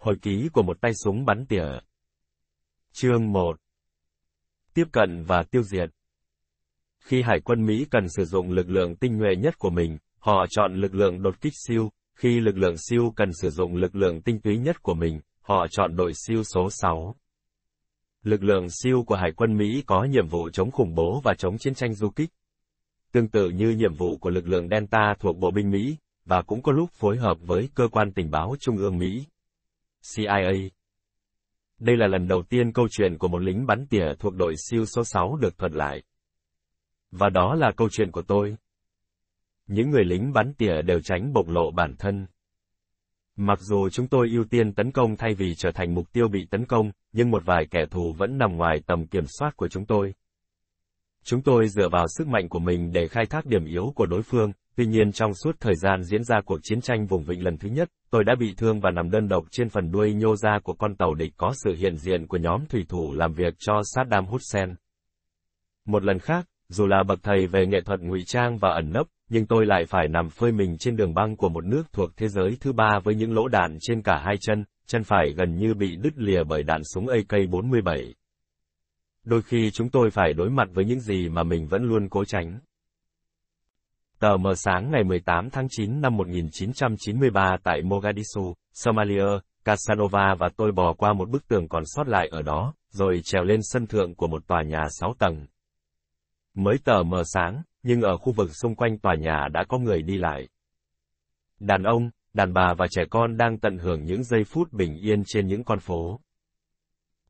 Hồi ký của một tay súng bắn tỉa. Chương 1 Tiếp cận và tiêu diệt Khi Hải quân Mỹ cần sử dụng lực lượng tinh nhuệ nhất của mình, họ chọn lực lượng đột kích siêu, khi lực lượng siêu cần sử dụng lực lượng tinh túy nhất của mình, họ chọn đội siêu số 6. Lực lượng siêu của Hải quân Mỹ có nhiệm vụ chống khủng bố và chống chiến tranh du kích. Tương tự như nhiệm vụ của lực lượng Delta thuộc Bộ binh Mỹ, và cũng có lúc phối hợp với cơ quan tình báo Trung ương Mỹ. CIA. Đây là lần đầu tiên câu chuyện của một lính bắn tỉa thuộc đội siêu số 6 được thuật lại. Và đó là câu chuyện của tôi. Những người lính bắn tỉa đều tránh bộc lộ bản thân. Mặc dù chúng tôi ưu tiên tấn công thay vì trở thành mục tiêu bị tấn công, nhưng một vài kẻ thù vẫn nằm ngoài tầm kiểm soát của chúng tôi. Chúng tôi dựa vào sức mạnh của mình để khai thác điểm yếu của đối phương, tuy nhiên trong suốt thời gian diễn ra cuộc chiến tranh vùng vịnh lần thứ nhất, tôi đã bị thương và nằm đơn độc trên phần đuôi nhô ra của con tàu địch có sự hiện diện của nhóm thủy thủ làm việc cho Saddam Hussein. Một lần khác, dù là bậc thầy về nghệ thuật ngụy trang và ẩn nấp, nhưng tôi lại phải nằm phơi mình trên đường băng của một nước thuộc thế giới thứ ba với những lỗ đạn trên cả hai chân, chân phải gần như bị đứt lìa bởi đạn súng AK-47. Đôi khi chúng tôi phải đối mặt với những gì mà mình vẫn luôn cố tránh. Tờ mờ sáng ngày 18 tháng 9 năm 1993 tại Mogadishu, Somalia, Casanova và tôi bò qua một bức tường còn sót lại ở đó, rồi trèo lên sân thượng của một tòa nhà 6 tầng. Mới tờ mờ sáng, nhưng ở khu vực xung quanh tòa nhà đã có người đi lại. Đàn ông, đàn bà và trẻ con đang tận hưởng những giây phút bình yên trên những con phố.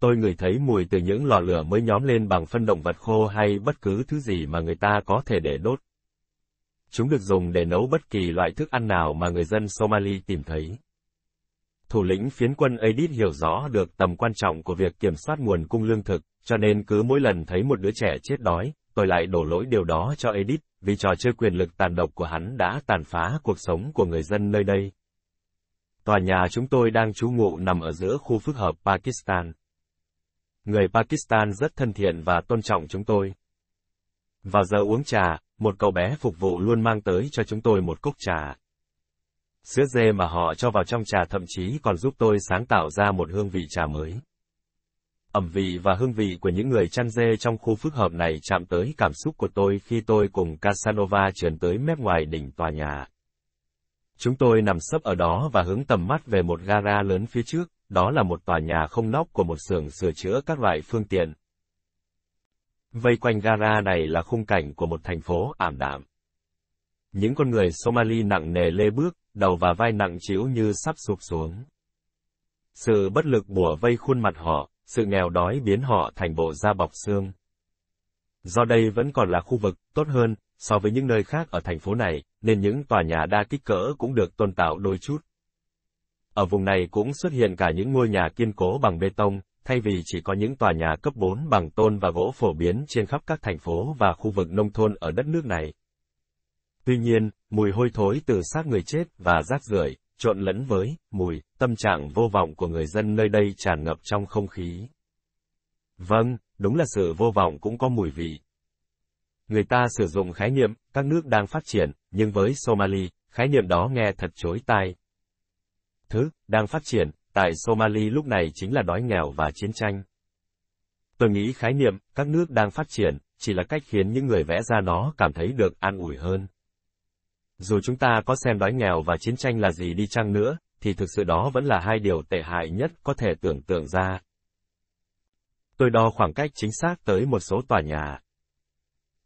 Tôi ngửi thấy mùi từ những lò lửa mới nhóm lên bằng phân động vật khô hay bất cứ thứ gì mà người ta có thể để đốt. Chúng được dùng để nấu bất kỳ loại thức ăn nào mà người dân Somali tìm thấy. Thủ lĩnh phiến quân Edith hiểu rõ được tầm quan trọng của việc kiểm soát nguồn cung lương thực, cho nên cứ mỗi lần thấy một đứa trẻ chết đói, tôi lại đổ lỗi điều đó cho Edith, vì trò chơi quyền lực tàn độc của hắn đã tàn phá cuộc sống của người dân nơi đây. Tòa nhà chúng tôi đang trú ngụ nằm ở giữa khu phức hợp Pakistan. Người Pakistan rất thân thiện và tôn trọng chúng tôi. Vào giờ uống trà, một cậu bé phục vụ luôn mang tới cho chúng tôi một cốc trà. Sữa dê mà họ cho vào trong trà thậm chí còn giúp tôi sáng tạo ra một hương vị trà mới. Ẩm vị và hương vị của những người chăn dê trong khu phức hợp này chạm tới cảm xúc của tôi khi tôi cùng Casanova trườn tới mép ngoài đỉnh tòa nhà. Chúng tôi nằm sấp ở đó và hướng tầm mắt về một gara lớn phía trước, đó là một tòa nhà không nóc của một xưởng sửa chữa các loại phương tiện. Vây quanh gara này là khung cảnh của một thành phố ảm đạm. Những con người Somali nặng nề lê bước, đầu và vai nặng trĩu như sắp sụp xuống. Sự bất lực bủa vây khuôn mặt họ, sự nghèo đói biến họ thành bộ da bọc xương. Do đây vẫn còn là khu vực tốt hơn so với những nơi khác ở thành phố này, nên những tòa nhà đa kích cỡ cũng được tôn tạo đôi chút. Ở vùng này cũng xuất hiện cả những ngôi nhà kiên cố bằng bê tông, thay vì chỉ có những tòa nhà cấp 4 bằng tôn và gỗ phổ biến trên khắp các thành phố và khu vực nông thôn ở đất nước này. Tuy nhiên, mùi hôi thối từ xác người chết và rác rưởi trộn lẫn với mùi, tâm trạng vô vọng của người dân nơi đây tràn ngập trong không khí. Vâng, đúng là sự vô vọng cũng có mùi vị. Người ta sử dụng khái niệm các nước đang phát triển, nhưng với Somali, khái niệm đó nghe thật chối tai. Thứ đang phát triển tại Somali lúc này chính là đói nghèo và chiến tranh. Tôi nghĩ khái niệm các nước đang phát triển chỉ là cách khiến những người vẽ ra nó cảm thấy được an ủi hơn. Dù chúng ta có xem đói nghèo và chiến tranh là gì đi chăng nữa, thì thực sự đó vẫn là hai điều tệ hại nhất có thể tưởng tượng ra. Tôi đo khoảng cách chính xác tới một số tòa nhà.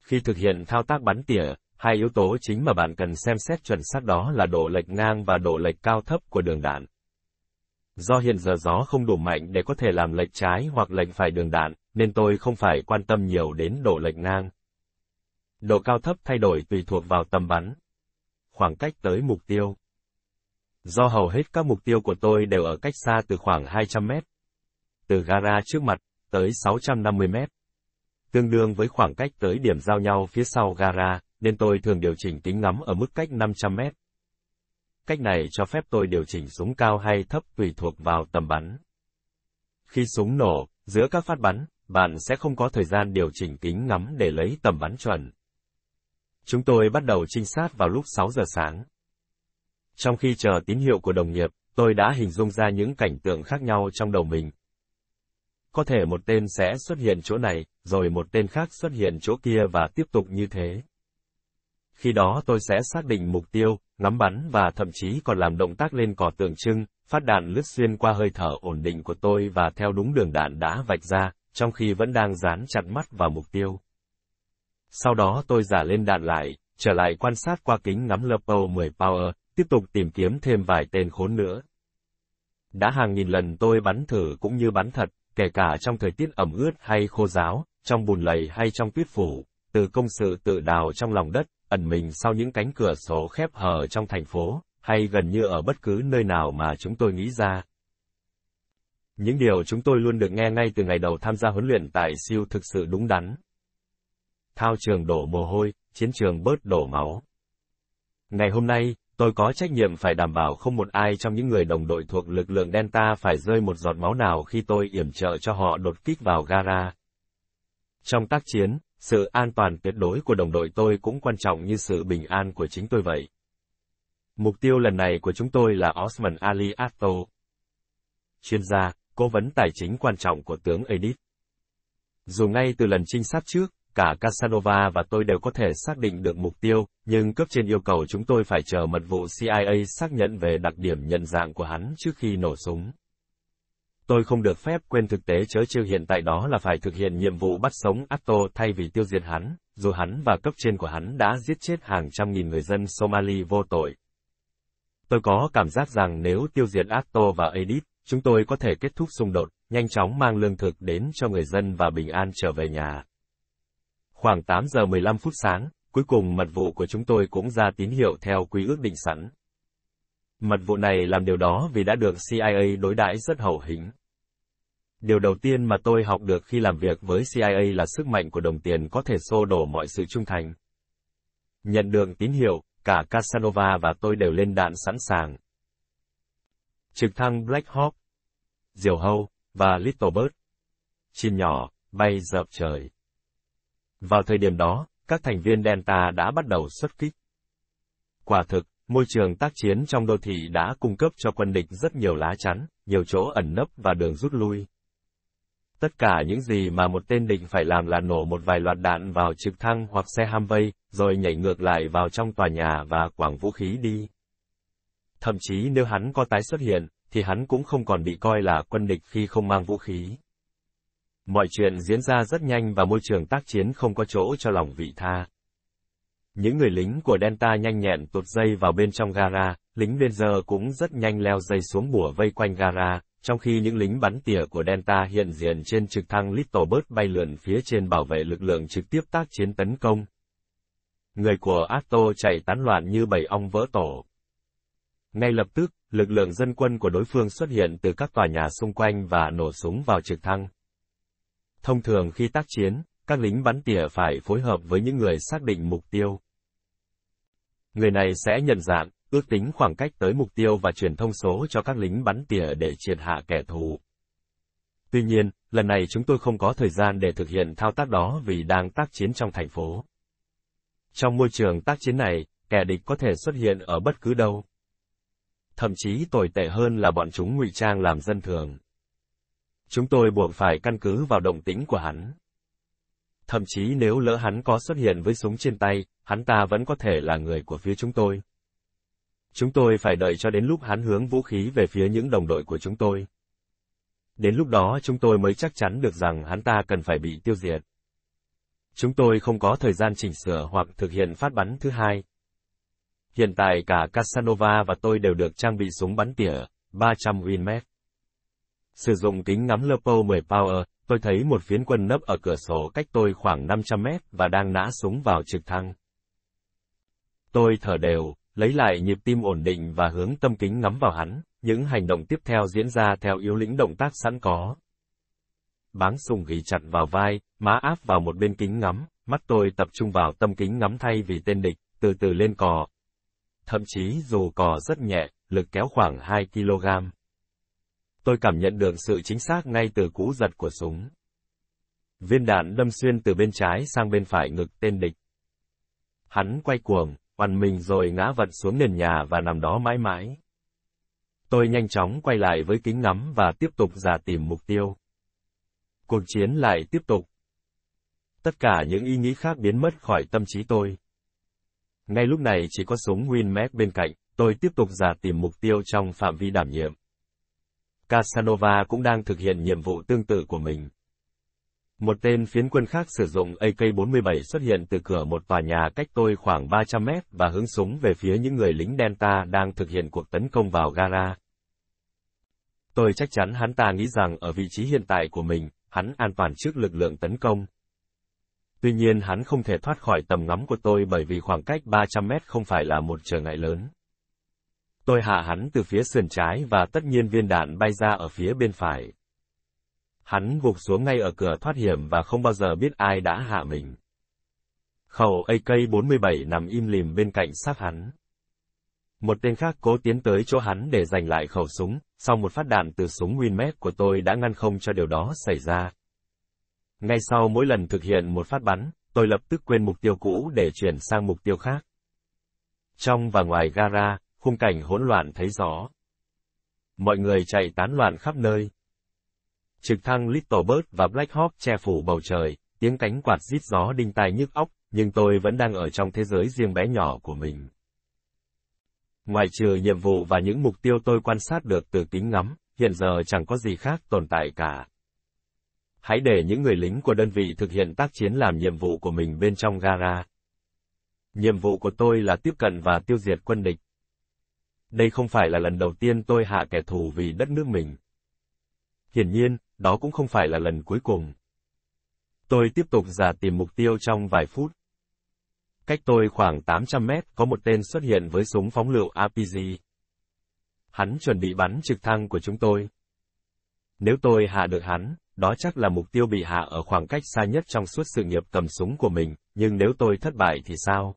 Khi thực hiện thao tác bắn tỉa, hai yếu tố chính mà bạn cần xem xét chuẩn xác đó là độ lệch ngang và độ lệch cao thấp của đường đạn. Do hiện giờ gió không đủ mạnh để có thể làm lệch trái hoặc lệch phải đường đạn, nên tôi không phải quan tâm nhiều đến độ lệch ngang. Độ cao thấp thay đổi tùy thuộc vào tầm bắn, khoảng cách tới mục tiêu. Do hầu hết các mục tiêu của tôi đều ở cách xa từ khoảng 200 mét. Từ gara trước mặt, tới 650 mét. Tương đương với khoảng cách tới điểm giao nhau phía sau gara, nên tôi thường điều chỉnh kính ngắm ở mức cách 500 mét. Cách này cho phép tôi điều chỉnh súng cao hay thấp tùy thuộc vào tầm bắn. Khi súng nổ, giữa các phát bắn, bạn sẽ không có thời gian điều chỉnh kính ngắm để lấy tầm bắn chuẩn. Chúng tôi bắt đầu trinh sát vào lúc 6 giờ sáng. Trong khi chờ tín hiệu của đồng nghiệp, tôi đã hình dung ra những cảnh tượng khác nhau trong đầu mình. Có thể một tên sẽ xuất hiện chỗ này, rồi một tên khác xuất hiện chỗ kia và tiếp tục như thế. Khi đó tôi sẽ xác định mục tiêu, ngắm bắn và thậm chí còn làm động tác lên cỏ tượng trưng, phát đạn lướt xuyên qua hơi thở ổn định của tôi và theo đúng đường đạn đã vạch ra, trong khi vẫn đang dán chặt mắt vào mục tiêu. Sau đó tôi giả lên đạn lại, trở lại quan sát qua kính ngắm Lepo 10 Power, tiếp tục tìm kiếm thêm vài tên khốn nữa. Đã hàng nghìn lần tôi bắn thử cũng như bắn thật, kể cả trong thời tiết ẩm ướt hay khô giáo, trong bùn lầy hay trong tuyết phủ, từ công sự tự đào trong lòng đất, ẩn mình sau những cánh cửa sổ khép hờ trong thành phố, hay gần như ở bất cứ nơi nào mà chúng tôi nghĩ ra. Những điều chúng tôi luôn được nghe ngay từ ngày đầu tham gia huấn luyện tại siêu thực sự đúng đắn. Thao trường đổ mồ hôi, chiến trường bớt đổ máu. Ngày hôm nay, tôi có trách nhiệm phải đảm bảo không một ai trong những người đồng đội thuộc lực lượng Delta phải rơi một giọt máu nào khi tôi yểm trợ cho họ đột kích vào gara. Trong tác chiến, sự an toàn tuyệt đối của đồng đội tôi cũng quan trọng như sự bình an của chính tôi vậy. Mục tiêu lần này của chúng tôi là Osman Ali Atto, chuyên gia, cố vấn tài chính quan trọng của tướng Edith. Dù ngay từ lần trinh sát trước, cả Casanova và tôi đều có thể xác định được mục tiêu, nhưng cấp trên yêu cầu chúng tôi phải chờ mật vụ CIA xác nhận về đặc điểm nhận dạng của hắn trước khi nổ súng. Tôi không được phép quên thực tế chớ chưa hiện tại đó là phải thực hiện nhiệm vụ bắt sống Atto thay vì tiêu diệt hắn, dù hắn và cấp trên của hắn đã giết chết hàng trăm nghìn người dân Somali vô tội. Tôi có cảm giác rằng nếu tiêu diệt Atto và Edith, chúng tôi có thể kết thúc xung đột, nhanh chóng mang lương thực đến cho người dân và bình an trở về nhà. Khoảng 8 giờ 15 phút sáng, cuối cùng mật vụ của chúng tôi cũng ra tín hiệu theo quy ước định sẵn. Mật vụ này làm điều đó vì đã được CIA đối đãi rất hậu hĩnh. Điều đầu tiên mà tôi học được khi làm việc với CIA là sức mạnh của đồng tiền có thể xô đổ mọi sự trung thành. Nhận được tín hiệu, cả Casanova và tôi đều lên đạn sẵn sàng. Trực thăng Black Hawk, Diều Hâu, và Little Bird, chim nhỏ, bay dợp trời. Vào thời điểm đó, các thành viên Delta đã bắt đầu xuất kích. Quả thực, môi trường tác chiến trong đô thị đã cung cấp cho quân địch rất nhiều lá chắn, nhiều chỗ ẩn nấp và đường rút lui. Tất cả những gì mà một tên địch phải làm là nổ một vài loạt đạn vào trực thăng hoặc xe Humvee, rồi nhảy ngược lại vào trong tòa nhà và quảng vũ khí đi. Thậm chí nếu hắn có tái xuất hiện, thì hắn cũng không còn bị coi là quân địch khi không mang vũ khí. Mọi chuyện diễn ra rất nhanh và môi trường tác chiến không có chỗ cho lòng vị tha. Những người lính của Delta nhanh nhẹn tụt dây vào bên trong gara, lính Ranger cũng rất nhanh leo dây xuống bùa vây quanh gara, trong khi những lính bắn tỉa của Delta hiện diện trên trực thăng Little Bird bay lượn phía trên bảo vệ lực lượng trực tiếp tác chiến tấn công. Người của Atto chạy tán loạn như bầy ong vỡ tổ. Ngay lập tức, lực lượng dân quân của đối phương xuất hiện từ các tòa nhà xung quanh và nổ súng vào trực thăng. Thông thường khi tác chiến, các lính bắn tỉa phải phối hợp với những người xác định mục tiêu. Người này sẽ nhận dạng, ước tính khoảng cách tới mục tiêu và truyền thông số cho các lính bắn tỉa để triệt hạ kẻ thù. Tuy nhiên, lần này chúng tôi không có thời gian để thực hiện thao tác đó vì đang tác chiến trong thành phố. Trong môi trường tác chiến này, kẻ địch có thể xuất hiện ở bất cứ đâu. Thậm chí tồi tệ hơn là bọn chúng ngụy trang làm dân thường. Chúng tôi buộc phải căn cứ vào động tĩnh của hắn. Thậm chí nếu lỡ hắn có xuất hiện với súng trên tay, hắn ta vẫn có thể là người của phía chúng tôi. Chúng tôi phải đợi cho đến lúc hắn hướng vũ khí về phía những đồng đội của chúng tôi. Đến lúc đó chúng tôi mới chắc chắn được rằng hắn ta cần phải bị tiêu diệt. Chúng tôi không có thời gian chỉnh sửa hoặc thực hiện phát bắn thứ hai. Hiện tại cả Casanova và tôi đều được trang bị súng bắn tỉa, 300 Winmet. Sử dụng kính ngắm Lepo 10 Power, tôi thấy một phiến quân nấp ở cửa sổ cách tôi khoảng 500 mét và đang nã súng vào trực thăng. Tôi thở đều, lấy lại nhịp tim ổn định và hướng tâm kính ngắm vào hắn, những hành động tiếp theo diễn ra theo yếu lĩnh động tác sẵn có. Báng sùng ghi chặt vào vai, má áp vào một bên kính ngắm, mắt tôi tập trung vào tâm kính ngắm thay vì tên địch, từ từ lên cò. Thậm chí dù cò rất nhẹ, lực kéo khoảng 2 kg. Tôi cảm nhận được sự chính xác ngay từ cú giật của súng. Viên đạn đâm xuyên từ bên trái sang bên phải ngực tên địch. Hắn quay cuồng, oằn mình rồi ngã vật xuống nền nhà và nằm đó mãi mãi. Tôi nhanh chóng quay lại với kính ngắm và tiếp tục giả tìm mục tiêu. Cuộc chiến lại tiếp tục. Tất cả những ý nghĩ khác biến mất khỏi tâm trí tôi. Ngay lúc này chỉ có súng Winmec bên cạnh, tôi tiếp tục giả tìm mục tiêu trong phạm vi đảm nhiệm. Casanova cũng đang thực hiện nhiệm vụ tương tự của mình. Một tên phiến quân khác sử dụng AK-47 xuất hiện từ cửa một tòa nhà cách tôi khoảng 300 mét và hướng súng về phía những người lính Delta đang thực hiện cuộc tấn công vào gara. Tôi chắc chắn hắn ta nghĩ rằng ở vị trí hiện tại của mình, hắn an toàn trước lực lượng tấn công. Tuy nhiên hắn không thể thoát khỏi tầm ngắm của tôi bởi vì khoảng cách 300 mét không phải là một trở ngại lớn. Tôi hạ hắn từ phía sườn trái và tất nhiên viên đạn bay ra ở phía bên phải. Hắn gục xuống ngay ở cửa thoát hiểm và không bao giờ biết ai đã hạ mình. Khẩu AK-47 nằm im lìm bên cạnh xác hắn. Một tên khác cố tiến tới chỗ hắn để giành lại khẩu súng, sau một phát đạn từ súng Winmet của tôi đã ngăn không cho điều đó xảy ra. Ngay sau mỗi lần thực hiện một phát bắn, tôi lập tức quên mục tiêu cũ để chuyển sang mục tiêu khác. Trong và ngoài gara, khung cảnh hỗn loạn thấy rõ. Mọi người chạy tán loạn khắp nơi. Trực thăng Little Bird và Black Hawk che phủ bầu trời, tiếng cánh quạt rít gió đinh tai nhức óc, nhưng tôi vẫn đang ở trong thế giới riêng bé nhỏ của mình. Ngoài trừ nhiệm vụ và những mục tiêu tôi quan sát được từ kính ngắm, hiện giờ chẳng có gì khác tồn tại cả. Hãy để những người lính của đơn vị thực hiện tác chiến làm nhiệm vụ của mình bên trong gara. Nhiệm vụ của tôi là tiếp cận và tiêu diệt quân địch. Đây không phải là lần đầu tiên tôi hạ kẻ thù vì đất nước mình. Hiển nhiên, đó cũng không phải là lần cuối cùng. Tôi tiếp tục giả tìm mục tiêu trong vài phút. Cách tôi khoảng 800 mét có một tên xuất hiện với súng phóng lựu RPG. Hắn chuẩn bị bắn trực thăng của chúng tôi. Nếu tôi hạ được hắn, đó chắc là mục tiêu bị hạ ở khoảng cách xa nhất trong suốt sự nghiệp cầm súng của mình, nhưng nếu tôi thất bại thì sao?